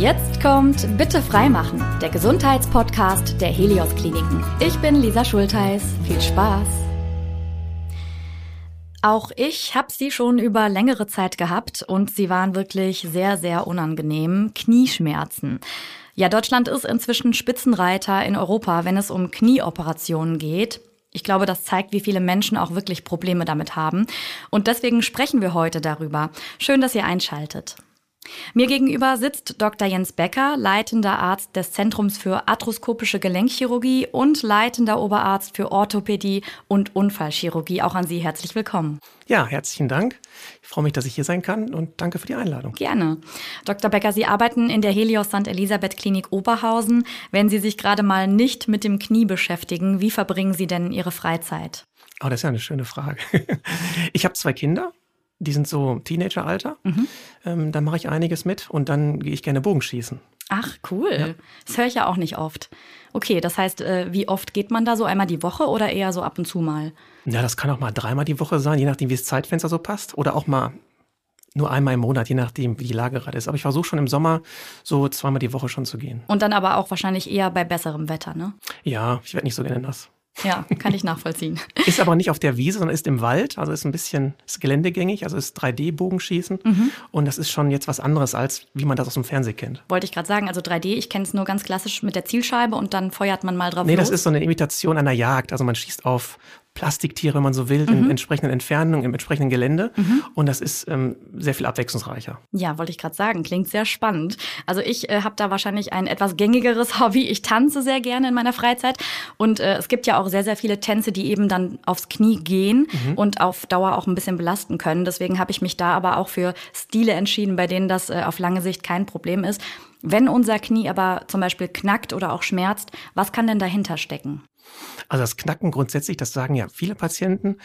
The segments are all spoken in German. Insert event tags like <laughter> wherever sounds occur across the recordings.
Jetzt kommt Bitte freimachen, der Gesundheitspodcast der Helios Kliniken. Ich bin Lisa Schultheiß. Viel Spaß. Auch ich habe sie schon über längere Zeit gehabt und sie waren wirklich sehr, sehr unangenehm. Knieschmerzen. Ja, Deutschland ist inzwischen Spitzenreiter in Europa, wenn es um Knieoperationen geht. Ich glaube, das zeigt, wie viele Menschen auch wirklich Probleme damit haben. Und deswegen sprechen wir heute darüber. Schön, dass ihr einschaltet. Mir gegenüber sitzt Dr. Jens Becker, leitender Arzt des Zentrums für arthroskopische Gelenkchirurgie und leitender Oberarzt für Orthopädie und Unfallchirurgie. Auch an Sie herzlich willkommen. Ja, herzlichen Dank. Ich freue mich, dass ich hier sein kann und danke für die Einladung. Gerne. Dr. Becker, Sie arbeiten in der Helios St. Elisabeth Klinik Oberhausen. Wenn Sie sich gerade mal nicht mit dem Knie beschäftigen, wie verbringen Sie denn Ihre Freizeit? Oh, das ist ja eine schöne Frage. <laughs> Ich habe zwei Kinder die sind so Teenageralter. Mhm. Ähm, da mache ich einiges mit und dann gehe ich gerne Bogenschießen. Ach, cool. Ja. Das höre ich ja auch nicht oft. Okay, das heißt, äh, wie oft geht man da so? Einmal die Woche oder eher so ab und zu mal? Ja, das kann auch mal dreimal die Woche sein, je nachdem, wie das Zeitfenster so passt. Oder auch mal nur einmal im Monat, je nachdem, wie die Lage gerade ist. Aber ich versuche schon im Sommer so zweimal die Woche schon zu gehen. Und dann aber auch wahrscheinlich eher bei besserem Wetter, ne? Ja, ich werde nicht so gerne nass. Ja, kann ich nachvollziehen. <laughs> ist aber nicht auf der Wiese, sondern ist im Wald. Also ist ein bisschen ist geländegängig, also ist 3D-Bogenschießen. Mhm. Und das ist schon jetzt was anderes, als wie man das aus dem Fernsehen kennt. Wollte ich gerade sagen, also 3D, ich kenne es nur ganz klassisch mit der Zielscheibe und dann feuert man mal drauf. Nee, los. das ist so eine Imitation einer Jagd. Also man schießt auf Plastiktiere, wenn man so will, mhm. in entsprechenden Entfernungen, im entsprechenden Gelände. Mhm. Und das ist ähm, sehr viel abwechslungsreicher. Ja, wollte ich gerade sagen. Klingt sehr spannend. Also ich äh, habe da wahrscheinlich ein etwas gängigeres <laughs> Hobby. Ich tanze sehr gerne in meiner Freizeit. Und äh, es gibt ja auch sehr, sehr viele Tänze, die eben dann aufs Knie gehen mhm. und auf Dauer auch ein bisschen belasten können. Deswegen habe ich mich da aber auch für Stile entschieden, bei denen das äh, auf lange Sicht kein Problem ist. Wenn unser Knie aber zum Beispiel knackt oder auch schmerzt, was kann denn dahinter stecken? Also das Knacken grundsätzlich, das sagen ja viele Patienten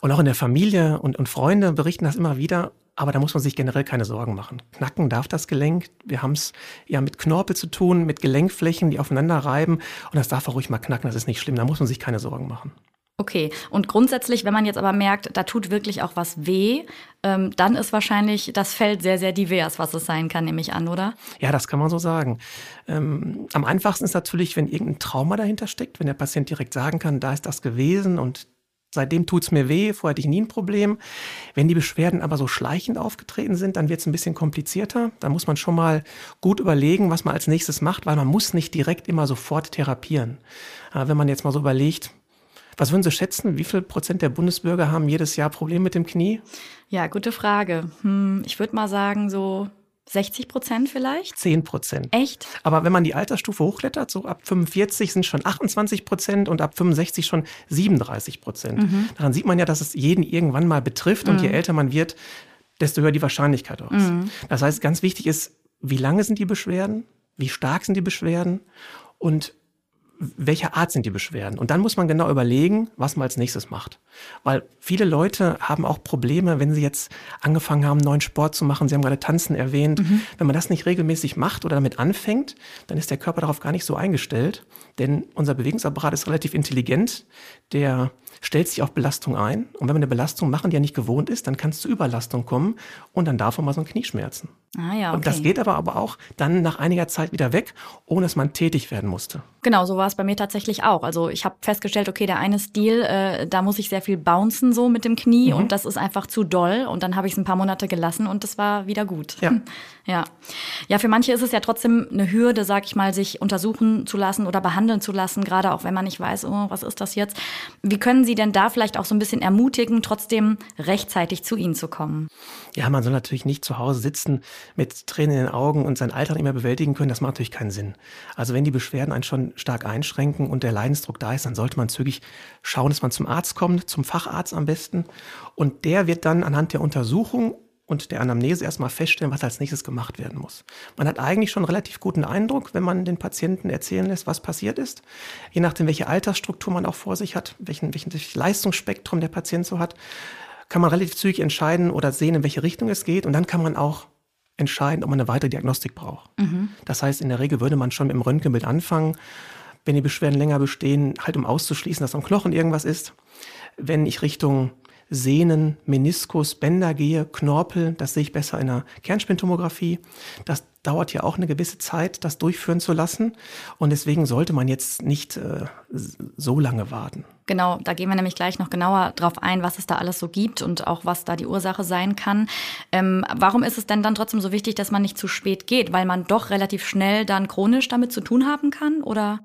und auch in der Familie und, und Freunde berichten das immer wieder. Aber da muss man sich generell keine Sorgen machen. Knacken darf das Gelenk. Wir haben es ja mit Knorpel zu tun, mit Gelenkflächen, die aufeinander reiben. Und das darf auch ruhig mal knacken, das ist nicht schlimm. Da muss man sich keine Sorgen machen. Okay, und grundsätzlich, wenn man jetzt aber merkt, da tut wirklich auch was weh, ähm, dann ist wahrscheinlich das Feld sehr, sehr divers, was es sein kann, nehme ich an, oder? Ja, das kann man so sagen. Ähm, am einfachsten ist natürlich, wenn irgendein Trauma dahinter steckt, wenn der Patient direkt sagen kann, da ist das gewesen und seitdem tut's mir weh, vorher hatte ich nie ein Problem. Wenn die Beschwerden aber so schleichend aufgetreten sind, dann wird's ein bisschen komplizierter. Da muss man schon mal gut überlegen, was man als nächstes macht, weil man muss nicht direkt immer sofort therapieren. Äh, wenn man jetzt mal so überlegt, was würden Sie schätzen? Wie viel Prozent der Bundesbürger haben jedes Jahr Probleme mit dem Knie? Ja, gute Frage. Hm, ich würde mal sagen, so 60 Prozent vielleicht? 10 Prozent. Echt? Aber wenn man die Altersstufe hochklettert, so ab 45 sind schon 28 Prozent und ab 65 schon 37 Prozent. Mhm. Daran sieht man ja, dass es jeden irgendwann mal betrifft und mhm. je älter man wird, desto höher die Wahrscheinlichkeit aus. Mhm. Das heißt, ganz wichtig ist, wie lange sind die Beschwerden? Wie stark sind die Beschwerden? Und welcher Art sind die Beschwerden? Und dann muss man genau überlegen, was man als nächstes macht. Weil viele Leute haben auch Probleme, wenn sie jetzt angefangen haben, neuen Sport zu machen. Sie haben gerade Tanzen erwähnt. Mhm. Wenn man das nicht regelmäßig macht oder damit anfängt, dann ist der Körper darauf gar nicht so eingestellt. Denn unser Bewegungsapparat ist relativ intelligent. Der stellt sich auf Belastung ein. Und wenn man eine Belastung machen, die er nicht gewohnt ist, dann kann es zu Überlastung kommen und dann darf man mal so ein Knieschmerzen. Ah, ja, okay. Und das geht aber, aber auch dann nach einiger Zeit wieder weg, ohne dass man tätig werden musste. Genau, so war es bei mir tatsächlich auch. Also ich habe festgestellt, okay, der eine Stil, äh, da muss ich sehr viel bouncen so mit dem Knie mhm. und das ist einfach zu doll. Und dann habe ich es ein paar Monate gelassen und das war wieder gut. Ja. <laughs> ja. Ja, für manche ist es ja trotzdem eine Hürde, sag ich mal, sich untersuchen zu lassen oder behandeln zu lassen, gerade auch wenn man nicht weiß, oh, was ist das jetzt. Wie können Sie denn da vielleicht auch so ein bisschen ermutigen, trotzdem rechtzeitig zu Ihnen zu kommen? Ja, man soll natürlich nicht zu Hause sitzen mit Tränen in den Augen und sein Alltag mehr bewältigen können. Das macht natürlich keinen Sinn. Also wenn die Beschwerden einen schon stark einschränken und der Leidensdruck da ist, dann sollte man zügig schauen, dass man zum Arzt kommt, zum Facharzt am besten. Und der wird dann anhand der Untersuchung und der Anamnese erstmal feststellen, was als nächstes gemacht werden muss. Man hat eigentlich schon einen relativ guten Eindruck, wenn man den Patienten erzählen lässt, was passiert ist. Je nachdem, welche Altersstruktur man auch vor sich hat, welchen, welchen Leistungsspektrum der Patient so hat, kann man relativ zügig entscheiden oder sehen, in welche Richtung es geht. Und dann kann man auch entscheiden, ob man eine weitere Diagnostik braucht. Mhm. Das heißt, in der Regel würde man schon mit dem Röntgenbild anfangen, wenn die Beschwerden länger bestehen, halt um auszuschließen, dass am Knochen irgendwas ist. Wenn ich Richtung Sehnen, Meniskus, Bänder gehe, Knorpel, das sehe ich besser in der Kernspintomographie. Das dauert ja auch eine gewisse Zeit, das durchführen zu lassen. Und deswegen sollte man jetzt nicht äh, so lange warten. Genau, da gehen wir nämlich gleich noch genauer drauf ein, was es da alles so gibt und auch was da die Ursache sein kann. Ähm, warum ist es denn dann trotzdem so wichtig, dass man nicht zu spät geht? Weil man doch relativ schnell dann chronisch damit zu tun haben kann, oder?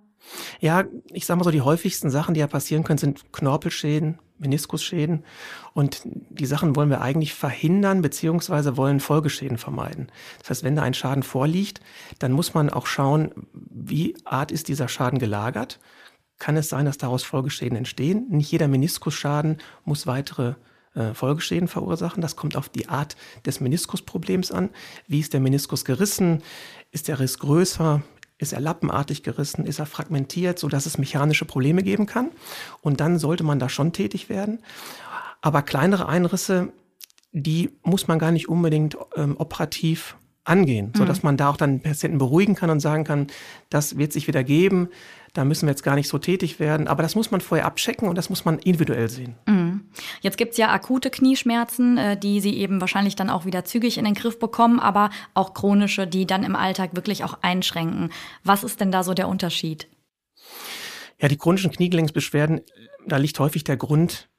Ja, ich sag mal so, die häufigsten Sachen, die ja passieren können, sind Knorpelschäden, Meniskusschäden. Und die Sachen wollen wir eigentlich verhindern, beziehungsweise wollen Folgeschäden vermeiden. Das heißt, wenn da ein Schaden vorliegt, dann muss man auch schauen, wie art ist dieser Schaden gelagert. Kann es sein, dass daraus Folgeschäden entstehen? Nicht jeder Meniskusschaden muss weitere äh, Folgeschäden verursachen. Das kommt auf die Art des Meniskusproblems an. Wie ist der Meniskus gerissen? Ist der Riss größer? Ist er lappenartig gerissen? Ist er fragmentiert, sodass es mechanische Probleme geben kann? Und dann sollte man da schon tätig werden. Aber kleinere Einrisse, die muss man gar nicht unbedingt ähm, operativ angehen, so dass mhm. man da auch dann den Patienten beruhigen kann und sagen kann, das wird sich wieder geben, da müssen wir jetzt gar nicht so tätig werden. Aber das muss man vorher abchecken und das muss man individuell sehen. Mhm. Jetzt gibt's ja akute Knieschmerzen, äh, die Sie eben wahrscheinlich dann auch wieder zügig in den Griff bekommen, aber auch chronische, die dann im Alltag wirklich auch einschränken. Was ist denn da so der Unterschied? Ja, die chronischen Kniegelenksbeschwerden, da liegt häufig der Grund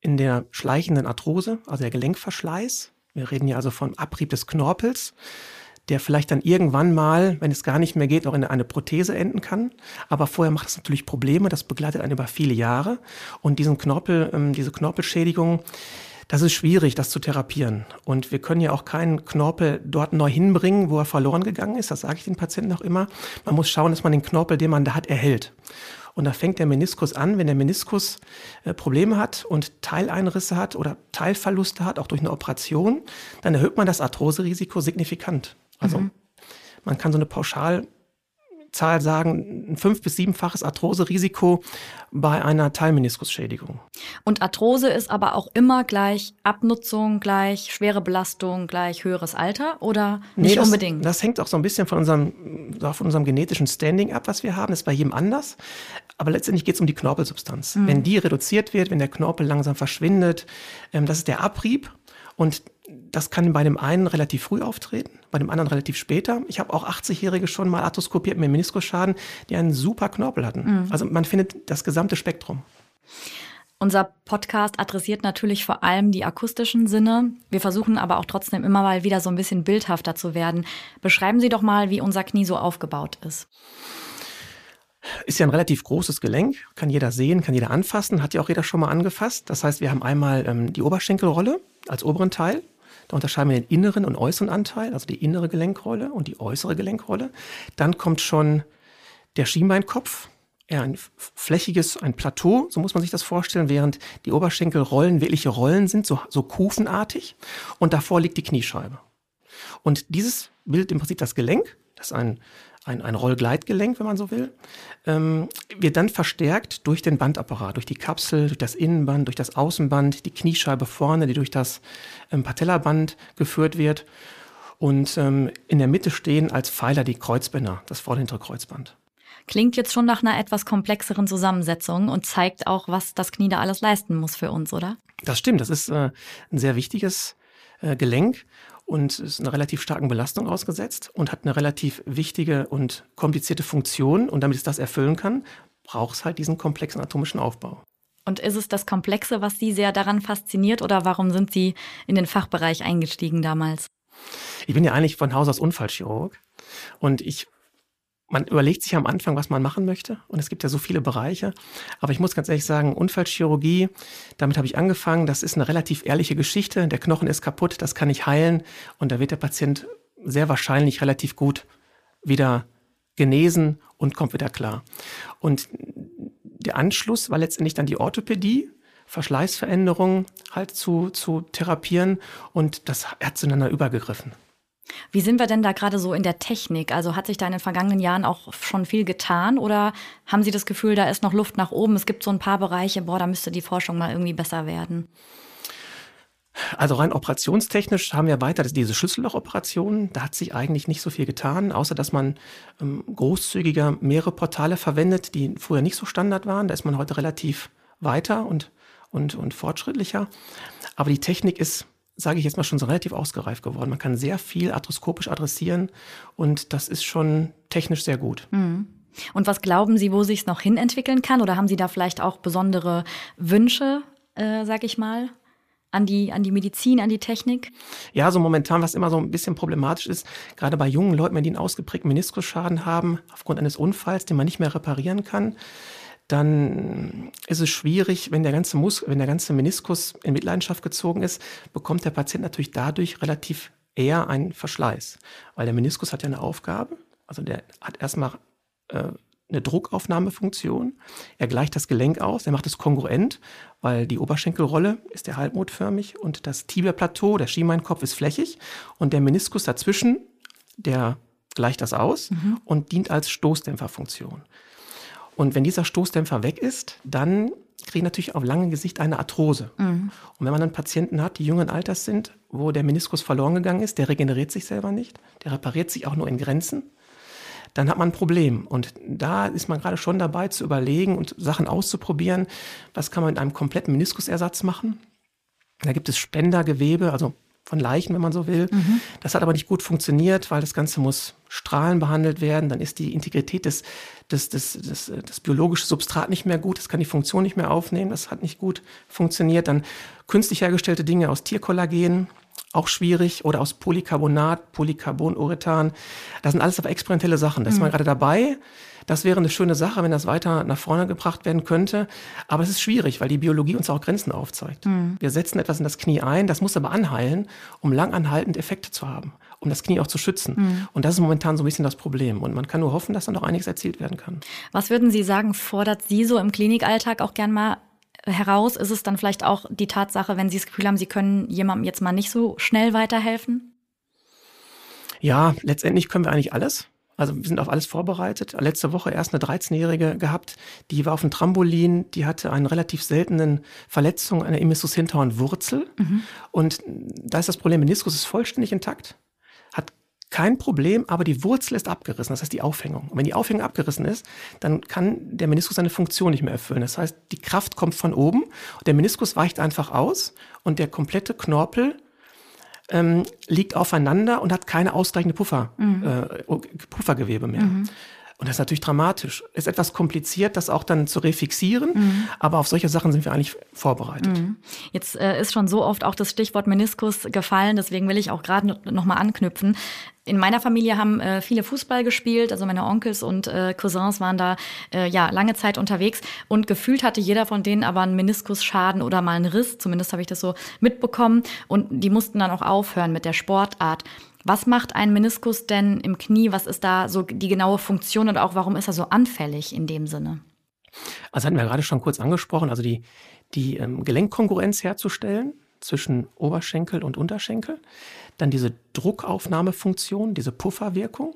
in der schleichenden Arthrose, also der Gelenkverschleiß. Wir reden ja also vom Abrieb des Knorpels der vielleicht dann irgendwann mal, wenn es gar nicht mehr geht, auch in eine Prothese enden kann. Aber vorher macht es natürlich Probleme, das begleitet einen über viele Jahre. Und diesen Knorpel, ähm, diese Knorpelschädigung, das ist schwierig, das zu therapieren. Und wir können ja auch keinen Knorpel dort neu hinbringen, wo er verloren gegangen ist. Das sage ich den Patienten auch immer. Man muss schauen, dass man den Knorpel, den man da hat, erhält. Und da fängt der Meniskus an, wenn der Meniskus äh, Probleme hat und Teileinrisse hat oder Teilverluste hat, auch durch eine Operation, dann erhöht man das Arthroserisiko signifikant. Also mhm. man kann so eine Pauschalzahl sagen, ein fünf- bis siebenfaches Arthroserisiko bei einer Teilmeniskusschädigung. Und Arthrose ist aber auch immer gleich Abnutzung, gleich schwere Belastung, gleich höheres Alter oder nicht nee, das, unbedingt? Das hängt auch so ein bisschen von unserem, von unserem genetischen Standing ab, was wir haben. Das ist bei jedem anders. Aber letztendlich geht es um die Knorpelsubstanz. Mhm. Wenn die reduziert wird, wenn der Knorpel langsam verschwindet, ähm, das ist der Abrieb. Und das kann bei dem einen relativ früh auftreten, bei dem anderen relativ später. Ich habe auch 80-Jährige schon mal arthroskopiert mit Meniskusschaden, die einen super Knorpel hatten. Mhm. Also man findet das gesamte Spektrum. Unser Podcast adressiert natürlich vor allem die akustischen Sinne. Wir versuchen aber auch trotzdem immer mal wieder so ein bisschen bildhafter zu werden. Beschreiben Sie doch mal, wie unser Knie so aufgebaut ist. Ist ja ein relativ großes Gelenk, kann jeder sehen, kann jeder anfassen, hat ja auch jeder schon mal angefasst. Das heißt, wir haben einmal ähm, die Oberschenkelrolle als oberen Teil. Da unterscheiden wir den inneren und äußeren Anteil, also die innere Gelenkrolle und die äußere Gelenkrolle. Dann kommt schon der Schienbeinkopf, eher ein flächiges, ein Plateau, so muss man sich das vorstellen, während die Oberschenkelrollen wirkliche Rollen sind, so, so kufenartig. Und davor liegt die Kniescheibe. Und dieses bildet im Prinzip das Gelenk, das ist ein ein, ein Rollgleitgelenk, wenn man so will, ähm, wird dann verstärkt durch den Bandapparat, durch die Kapsel, durch das Innenband, durch das Außenband, die Kniescheibe vorne, die durch das ähm, Patellaband geführt wird. Und ähm, in der Mitte stehen als Pfeiler die Kreuzbänder, das vorderhintere Kreuzband. Klingt jetzt schon nach einer etwas komplexeren Zusammensetzung und zeigt auch, was das Knie da alles leisten muss für uns, oder? Das stimmt, das ist äh, ein sehr wichtiges äh, Gelenk und ist einer relativ starken Belastung ausgesetzt und hat eine relativ wichtige und komplizierte Funktion. Und damit es das erfüllen kann, braucht es halt diesen komplexen atomischen Aufbau. Und ist es das Komplexe, was Sie sehr daran fasziniert oder warum sind Sie in den Fachbereich eingestiegen damals? Ich bin ja eigentlich von Haus aus Unfallchirurg und ich man überlegt sich am Anfang, was man machen möchte. Und es gibt ja so viele Bereiche. Aber ich muss ganz ehrlich sagen, Unfallchirurgie, damit habe ich angefangen. Das ist eine relativ ehrliche Geschichte. Der Knochen ist kaputt, das kann ich heilen. Und da wird der Patient sehr wahrscheinlich relativ gut wieder genesen und kommt wieder klar. Und der Anschluss war letztendlich dann die Orthopädie, Verschleißveränderungen halt zu, zu therapieren. Und das hat zueinander übergegriffen. Wie sind wir denn da gerade so in der Technik? Also hat sich da in den vergangenen Jahren auch schon viel getan oder haben Sie das Gefühl, da ist noch Luft nach oben? Es gibt so ein paar Bereiche, boah, da müsste die Forschung mal irgendwie besser werden. Also rein operationstechnisch haben wir weiter diese Schlüssellochoperationen. Da hat sich eigentlich nicht so viel getan, außer dass man ähm, großzügiger mehrere Portale verwendet, die früher nicht so Standard waren. Da ist man heute relativ weiter und und, und fortschrittlicher. Aber die Technik ist, sage ich jetzt mal, schon so relativ ausgereift geworden. Man kann sehr viel arthroskopisch adressieren und das ist schon technisch sehr gut. Mhm. Und was glauben Sie, wo sich es noch hin entwickeln kann? Oder haben Sie da vielleicht auch besondere Wünsche, äh, sag ich mal? An die, an die Medizin, an die Technik? Ja, so momentan, was immer so ein bisschen problematisch ist, gerade bei jungen Leuten, wenn die einen ausgeprägten Meniskusschaden haben, aufgrund eines Unfalls, den man nicht mehr reparieren kann, dann ist es schwierig, wenn der ganze Mus wenn der ganze Meniskus in Mitleidenschaft gezogen ist, bekommt der Patient natürlich dadurch relativ eher einen Verschleiß. Weil der Meniskus hat ja eine Aufgabe. Also der hat erstmal äh, eine Druckaufnahmefunktion. Er gleicht das Gelenk aus, er macht es kongruent, weil die Oberschenkelrolle ist der halbmondförmig und das Tibiaplateau, der Schienbeinkopf ist flächig und der Meniskus dazwischen, der gleicht das aus mhm. und dient als Stoßdämpferfunktion. Und wenn dieser Stoßdämpfer weg ist, dann kriegen natürlich auf lange Gesicht eine Arthrose. Mhm. Und wenn man dann Patienten hat, die jungen Alters sind, wo der Meniskus verloren gegangen ist, der regeneriert sich selber nicht, der repariert sich auch nur in Grenzen, dann hat man ein Problem. Und da ist man gerade schon dabei zu überlegen und Sachen auszuprobieren. Was kann man mit einem kompletten Meniskusersatz machen? Da gibt es Spendergewebe, also von Leichen, wenn man so will. Mhm. Das hat aber nicht gut funktioniert, weil das Ganze muss strahlen behandelt werden. Dann ist die Integrität des, des, des, des, des biologischen Substrat nicht mehr gut. Das kann die Funktion nicht mehr aufnehmen. Das hat nicht gut funktioniert. Dann künstlich hergestellte Dinge aus Tierkollagen, auch schwierig. Oder aus Polycarbonat, Polycarbonurethan. Das sind alles aber experimentelle Sachen. Da ist man mhm. gerade dabei. Das wäre eine schöne Sache, wenn das weiter nach vorne gebracht werden könnte. Aber es ist schwierig, weil die Biologie uns auch Grenzen aufzeigt. Mhm. Wir setzen etwas in das Knie ein, das muss aber anheilen, um langanhaltend Effekte zu haben, um das Knie auch zu schützen. Mhm. Und das ist momentan so ein bisschen das Problem. Und man kann nur hoffen, dass da noch einiges erzielt werden kann. Was würden Sie sagen, fordert Sie so im Klinikalltag auch gern mal heraus? Ist es dann vielleicht auch die Tatsache, wenn Sie das Gefühl haben, Sie können jemandem jetzt mal nicht so schnell weiterhelfen? Ja, letztendlich können wir eigentlich alles. Also wir sind auf alles vorbereitet. Letzte Woche erst eine 13-Jährige gehabt, die war auf dem Trampolin, die hatte eine relativ seltenen Verletzung eine Immissus Hinterhornwurzel. Mhm. Und da ist das Problem, Meniskus ist vollständig intakt, hat kein Problem, aber die Wurzel ist abgerissen, das heißt die Aufhängung. Und wenn die Aufhängung abgerissen ist, dann kann der Meniskus seine Funktion nicht mehr erfüllen. Das heißt, die Kraft kommt von oben, der Meniskus weicht einfach aus und der komplette Knorpel ähm, liegt aufeinander und hat keine ausreichende Puffer, mhm. äh, Puffergewebe mehr. Mhm. Und das ist natürlich dramatisch. Ist etwas kompliziert, das auch dann zu refixieren, mhm. aber auf solche Sachen sind wir eigentlich vorbereitet. Mhm. Jetzt äh, ist schon so oft auch das Stichwort Meniskus gefallen, deswegen will ich auch gerade noch mal anknüpfen. In meiner Familie haben äh, viele Fußball gespielt, also meine Onkels und äh, Cousins waren da äh, ja lange Zeit unterwegs und gefühlt hatte jeder von denen aber einen Meniskusschaden oder mal einen Riss, zumindest habe ich das so mitbekommen und die mussten dann auch aufhören mit der Sportart. Was macht ein Meniskus denn im Knie? Was ist da so die genaue Funktion und auch warum ist er so anfällig in dem Sinne? Also hatten wir gerade schon kurz angesprochen, also die, die ähm, Gelenkkonkurrenz herzustellen zwischen Oberschenkel und Unterschenkel, dann diese Druckaufnahmefunktion, diese Pufferwirkung,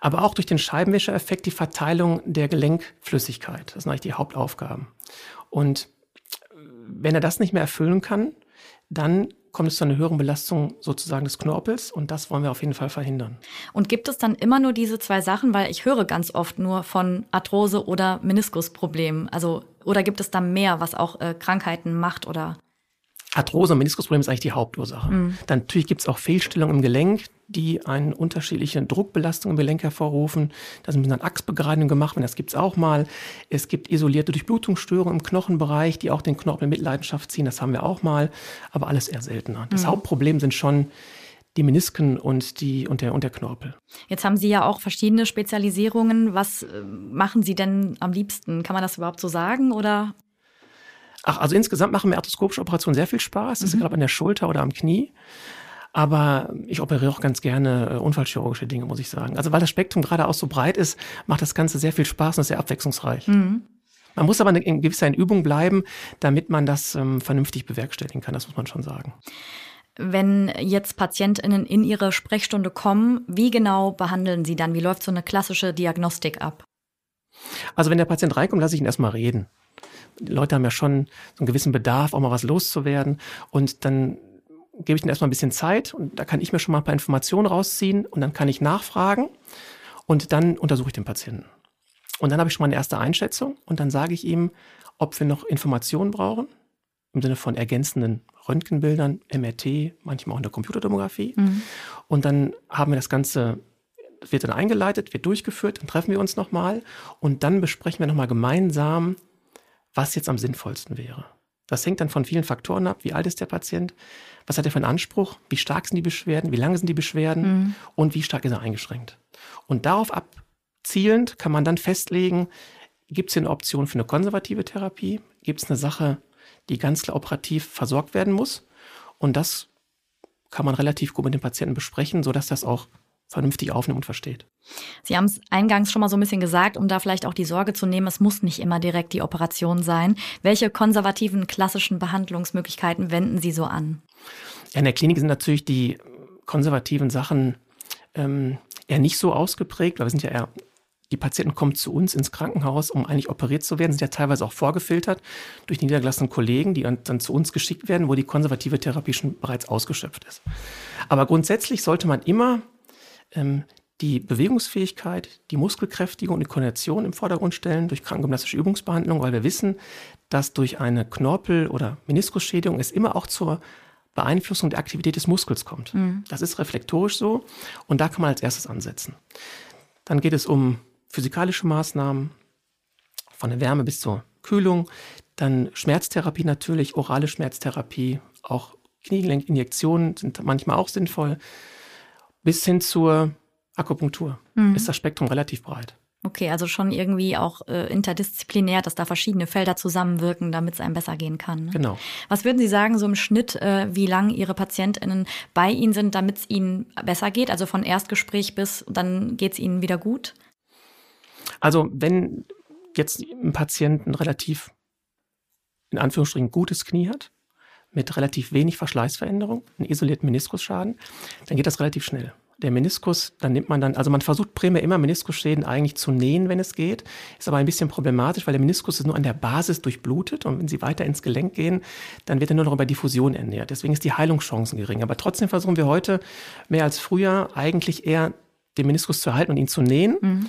aber auch durch den Scheibenwischereffekt die Verteilung der Gelenkflüssigkeit. Das sind eigentlich die Hauptaufgaben. Und äh, wenn er das nicht mehr erfüllen kann, dann kommt es zu einer höheren Belastung sozusagen des Knorpels und das wollen wir auf jeden Fall verhindern. Und gibt es dann immer nur diese zwei Sachen, weil ich höre ganz oft nur von Arthrose oder Meniskusproblemen, also oder gibt es da mehr, was auch äh, Krankheiten macht oder Arthrose und Meniskusproblem ist eigentlich die Hauptursache. Mhm. Dann natürlich gibt es auch Fehlstellungen im Gelenk, die eine unterschiedliche Druckbelastung im Gelenk hervorrufen. Da sind dann Achsbegradigung gemacht, das gibt es auch mal. Es gibt isolierte Durchblutungsstörungen im Knochenbereich, die auch den Knorpel in Mitleidenschaft ziehen. Das haben wir auch mal, aber alles eher seltener. Das mhm. Hauptproblem sind schon die Menisken und, die, und, der, und der Knorpel. Jetzt haben Sie ja auch verschiedene Spezialisierungen. Was äh, machen Sie denn am liebsten? Kann man das überhaupt so sagen oder Ach, also insgesamt machen mir arthroskopische Operationen sehr viel Spaß. Das mhm. ist gerade an der Schulter oder am Knie. Aber ich operiere auch ganz gerne äh, unfallchirurgische Dinge, muss ich sagen. Also weil das Spektrum gerade auch so breit ist, macht das Ganze sehr viel Spaß und ist sehr abwechslungsreich. Mhm. Man muss aber in gewisser Übung bleiben, damit man das ähm, vernünftig bewerkstelligen kann. Das muss man schon sagen. Wenn jetzt PatientInnen in ihre Sprechstunde kommen, wie genau behandeln Sie dann? Wie läuft so eine klassische Diagnostik ab? Also wenn der Patient reinkommt, lasse ich ihn erstmal reden die Leute haben ja schon so einen gewissen Bedarf, auch mal was loszuwerden. Und dann gebe ich ihnen erstmal ein bisschen Zeit und da kann ich mir schon mal ein paar Informationen rausziehen und dann kann ich nachfragen und dann untersuche ich den Patienten. Und dann habe ich schon mal eine erste Einschätzung und dann sage ich ihm, ob wir noch Informationen brauchen. im Sinne von ergänzenden Röntgenbildern, MRT, manchmal auch in der Computertomographie. Mhm. Und dann haben wir das Ganze, wird dann eingeleitet, wird durchgeführt, dann treffen wir uns nochmal und dann besprechen wir nochmal gemeinsam, was jetzt am sinnvollsten wäre. Das hängt dann von vielen Faktoren ab. Wie alt ist der Patient? Was hat er für einen Anspruch? Wie stark sind die Beschwerden? Wie lange sind die Beschwerden? Mhm. Und wie stark ist er eingeschränkt? Und darauf abzielend kann man dann festlegen, gibt es hier eine Option für eine konservative Therapie? Gibt es eine Sache, die ganz klar operativ versorgt werden muss? Und das kann man relativ gut mit dem Patienten besprechen, sodass das auch vernünftig aufnimmt und versteht. Sie haben es eingangs schon mal so ein bisschen gesagt, um da vielleicht auch die Sorge zu nehmen, es muss nicht immer direkt die Operation sein. Welche konservativen klassischen Behandlungsmöglichkeiten wenden Sie so an? Ja, in der Klinik sind natürlich die konservativen Sachen ähm, eher nicht so ausgeprägt, weil wir sind ja eher die Patienten kommen zu uns ins Krankenhaus, um eigentlich operiert zu werden, sind ja teilweise auch vorgefiltert durch die niedergelassenen Kollegen, die dann zu uns geschickt werden, wo die konservative Therapie schon bereits ausgeschöpft ist. Aber grundsätzlich sollte man immer ähm, die Bewegungsfähigkeit, die Muskelkräftigung und die Koordination im Vordergrund stellen durch krankengymnastische Übungsbehandlung, weil wir wissen, dass durch eine Knorpel- oder Meniskusschädigung es immer auch zur Beeinflussung der Aktivität des Muskels kommt. Mhm. Das ist reflektorisch so und da kann man als erstes ansetzen. Dann geht es um physikalische Maßnahmen, von der Wärme bis zur Kühlung, dann Schmerztherapie natürlich, orale Schmerztherapie, auch Kniegelenkinjektionen sind manchmal auch sinnvoll bis hin zur Akupunktur mhm. ist das Spektrum relativ breit. Okay, also schon irgendwie auch äh, interdisziplinär, dass da verschiedene Felder zusammenwirken, damit es einem besser gehen kann. Ne? Genau. Was würden Sie sagen, so im Schnitt, äh, wie lang Ihre PatientInnen bei Ihnen sind, damit es Ihnen besser geht? Also von Erstgespräch bis dann geht es Ihnen wieder gut? Also wenn jetzt ein Patient ein relativ, in Anführungsstrichen, gutes Knie hat, mit relativ wenig Verschleißveränderung, einen isolierten Meniskusschaden, dann geht das relativ schnell. Der Meniskus, dann nimmt man dann, also man versucht primär immer Meniskusschäden eigentlich zu nähen, wenn es geht. Ist aber ein bisschen problematisch, weil der Meniskus ist nur an der Basis durchblutet und wenn sie weiter ins Gelenk gehen, dann wird er nur noch über Diffusion ernährt. Deswegen ist die Heilungschancen gering. Aber trotzdem versuchen wir heute mehr als früher eigentlich eher den Meniskus zu erhalten und ihn zu nähen. Mhm.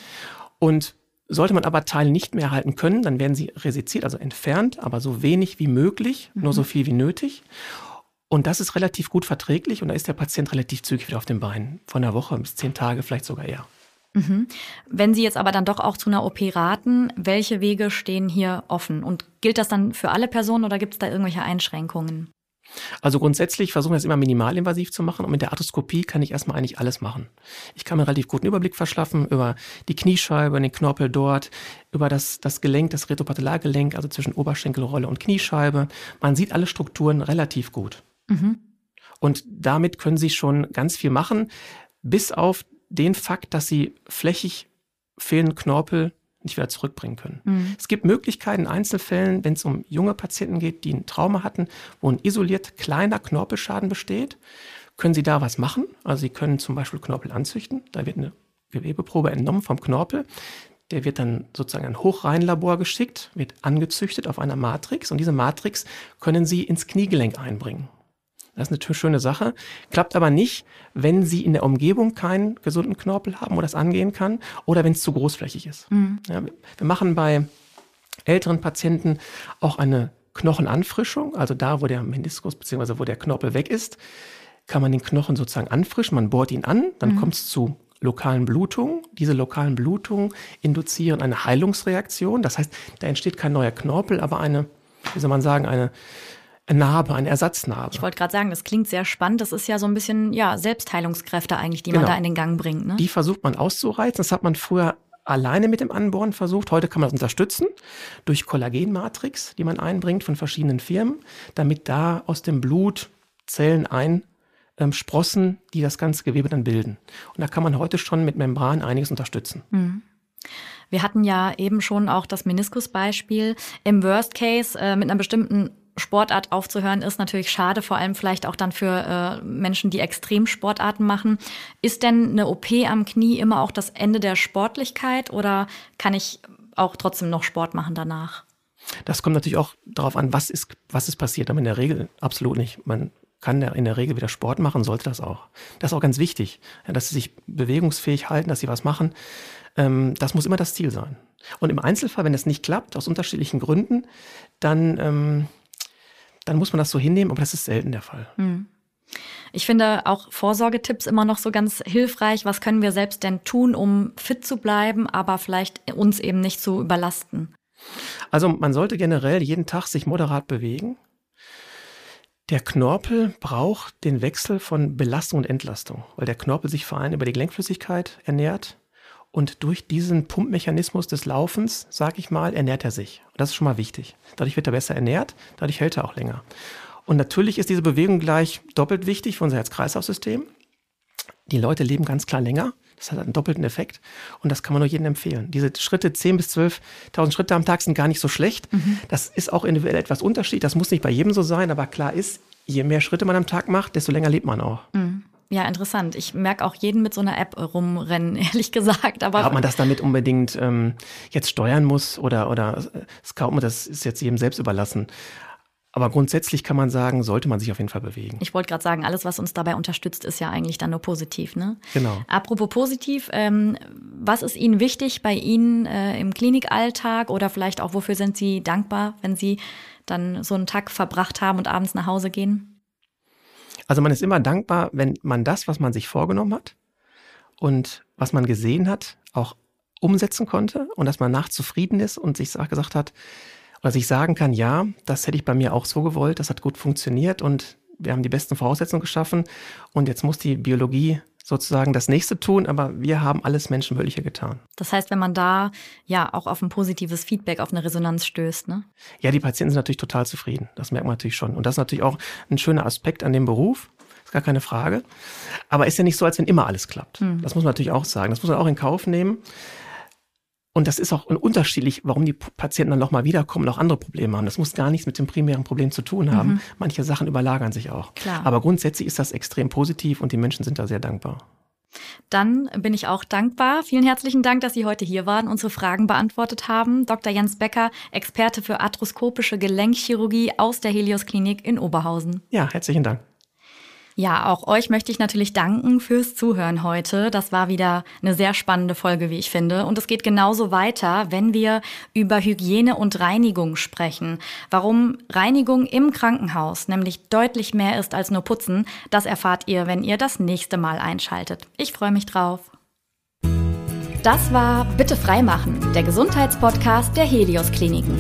Und sollte man aber Teile nicht mehr erhalten können, dann werden sie resiziert, also entfernt, aber so wenig wie möglich, mhm. nur so viel wie nötig. Und das ist relativ gut verträglich und da ist der Patient relativ zügig wieder auf den Beinen. Von einer Woche bis zehn Tage, vielleicht sogar eher. Mhm. Wenn Sie jetzt aber dann doch auch zu einer OP raten, welche Wege stehen hier offen? Und gilt das dann für alle Personen oder gibt es da irgendwelche Einschränkungen? Also grundsätzlich versuchen wir es immer minimalinvasiv zu machen und mit der Arthroskopie kann ich erstmal eigentlich alles machen. Ich kann mir einen relativ guten Überblick verschaffen über die Kniescheibe, den Knorpel dort, über das, das Gelenk, das Retropatellargelenk, also zwischen Oberschenkelrolle und Kniescheibe. Man sieht alle Strukturen relativ gut. Mhm. Und damit können Sie schon ganz viel machen, bis auf den Fakt, dass Sie flächig fehlenden Knorpel nicht wieder zurückbringen können. Mhm. Es gibt Möglichkeiten in Einzelfällen, wenn es um junge Patienten geht, die ein Trauma hatten, wo ein isoliert kleiner Knorpelschaden besteht, können Sie da was machen. Also Sie können zum Beispiel Knorpel anzüchten. Da wird eine Gewebeprobe entnommen vom Knorpel. Der wird dann sozusagen ein Hochreinlabor geschickt, wird angezüchtet auf einer Matrix und diese Matrix können Sie ins Kniegelenk einbringen. Das ist eine schöne Sache. Klappt aber nicht, wenn Sie in der Umgebung keinen gesunden Knorpel haben, wo das angehen kann, oder wenn es zu großflächig ist. Mhm. Ja, wir machen bei älteren Patienten auch eine Knochenanfrischung, also da, wo der Meniskus bzw. wo der Knorpel weg ist, kann man den Knochen sozusagen anfrischen, man bohrt ihn an, dann mhm. kommt es zu lokalen Blutungen. Diese lokalen Blutungen induzieren eine Heilungsreaktion. Das heißt, da entsteht kein neuer Knorpel, aber eine, wie soll man sagen, eine Narbe, eine Ersatznarbe. Ich wollte gerade sagen, das klingt sehr spannend. Das ist ja so ein bisschen ja, Selbstheilungskräfte eigentlich, die genau. man da in den Gang bringt. Ne? Die versucht man auszureizen. Das hat man früher alleine mit dem Anbohren versucht. Heute kann man das unterstützen durch Kollagenmatrix, die man einbringt von verschiedenen Firmen, damit da aus dem Blut Zellen einsprossen, die das ganze Gewebe dann bilden. Und da kann man heute schon mit Membran einiges unterstützen. Mhm. Wir hatten ja eben schon auch das Meniskusbeispiel. Im Worst Case äh, mit einer bestimmten Sportart aufzuhören, ist natürlich schade, vor allem vielleicht auch dann für äh, Menschen, die Extremsportarten machen. Ist denn eine OP am Knie immer auch das Ende der Sportlichkeit oder kann ich auch trotzdem noch Sport machen danach? Das kommt natürlich auch darauf an, was ist, was ist passiert. Aber in der Regel absolut nicht. Man kann in der Regel wieder Sport machen, sollte das auch. Das ist auch ganz wichtig, dass sie sich bewegungsfähig halten, dass sie was machen. Ähm, das muss immer das Ziel sein. Und im Einzelfall, wenn das nicht klappt, aus unterschiedlichen Gründen, dann ähm, dann muss man das so hinnehmen, aber das ist selten der Fall. Mhm. Ich finde auch Vorsorgetipps immer noch so ganz hilfreich. Was können wir selbst denn tun, um fit zu bleiben, aber vielleicht uns eben nicht zu überlasten? Also man sollte generell jeden Tag sich moderat bewegen. Der Knorpel braucht den Wechsel von Belastung und Entlastung, weil der Knorpel sich vor allem über die Gelenkflüssigkeit ernährt und durch diesen Pumpmechanismus des Laufens, sag ich mal, ernährt er sich. Und das ist schon mal wichtig. Dadurch wird er besser ernährt, dadurch hält er auch länger. Und natürlich ist diese Bewegung gleich doppelt wichtig für unser Herz-Kreislauf-System. Die Leute leben ganz klar länger. Das hat einen doppelten Effekt und das kann man nur jedem empfehlen. Diese Schritte, 10.000 bis 12.000 Schritte am Tag sind gar nicht so schlecht. Mhm. Das ist auch individuell etwas Unterschied. Das muss nicht bei jedem so sein, aber klar ist, je mehr Schritte man am Tag macht, desto länger lebt man auch. Mhm. Ja, interessant. Ich merke auch jeden mit so einer App rumrennen, <laughs> ehrlich gesagt. Aber ja, ob man das damit unbedingt ähm, jetzt steuern muss oder, oder äh, scouten, das ist jetzt jedem selbst überlassen. Aber grundsätzlich kann man sagen, sollte man sich auf jeden Fall bewegen. Ich wollte gerade sagen, alles, was uns dabei unterstützt, ist ja eigentlich dann nur positiv. Ne? Genau. Apropos positiv, ähm, was ist Ihnen wichtig bei Ihnen äh, im Klinikalltag oder vielleicht auch, wofür sind Sie dankbar, wenn Sie dann so einen Tag verbracht haben und abends nach Hause gehen? Also man ist immer dankbar, wenn man das, was man sich vorgenommen hat und was man gesehen hat, auch umsetzen konnte und dass man nach zufrieden ist und sich gesagt hat, was ich sagen kann, ja, das hätte ich bei mir auch so gewollt, das hat gut funktioniert und wir haben die besten Voraussetzungen geschaffen und jetzt muss die Biologie sozusagen das nächste tun, aber wir haben alles Menschenmögliche getan. Das heißt, wenn man da ja auch auf ein positives Feedback, auf eine Resonanz stößt, ne? Ja, die Patienten sind natürlich total zufrieden. Das merkt man natürlich schon. Und das ist natürlich auch ein schöner Aspekt an dem Beruf. Ist gar keine Frage. Aber ist ja nicht so, als wenn immer alles klappt. Hm. Das muss man natürlich auch sagen. Das muss man auch in Kauf nehmen. Und das ist auch unterschiedlich, warum die Patienten dann nochmal wiederkommen und auch andere Probleme haben. Das muss gar nichts mit dem primären Problem zu tun haben. Mhm. Manche Sachen überlagern sich auch. Klar. Aber grundsätzlich ist das extrem positiv und die Menschen sind da sehr dankbar. Dann bin ich auch dankbar. Vielen herzlichen Dank, dass Sie heute hier waren, unsere Fragen beantwortet haben. Dr. Jens Becker, Experte für arthroskopische Gelenkchirurgie aus der Helios Klinik in Oberhausen. Ja, herzlichen Dank. Ja, auch euch möchte ich natürlich danken fürs Zuhören heute. Das war wieder eine sehr spannende Folge, wie ich finde. Und es geht genauso weiter, wenn wir über Hygiene und Reinigung sprechen. Warum Reinigung im Krankenhaus nämlich deutlich mehr ist als nur Putzen, das erfahrt ihr, wenn ihr das nächste Mal einschaltet. Ich freue mich drauf. Das war Bitte freimachen, der Gesundheitspodcast der Helios Kliniken.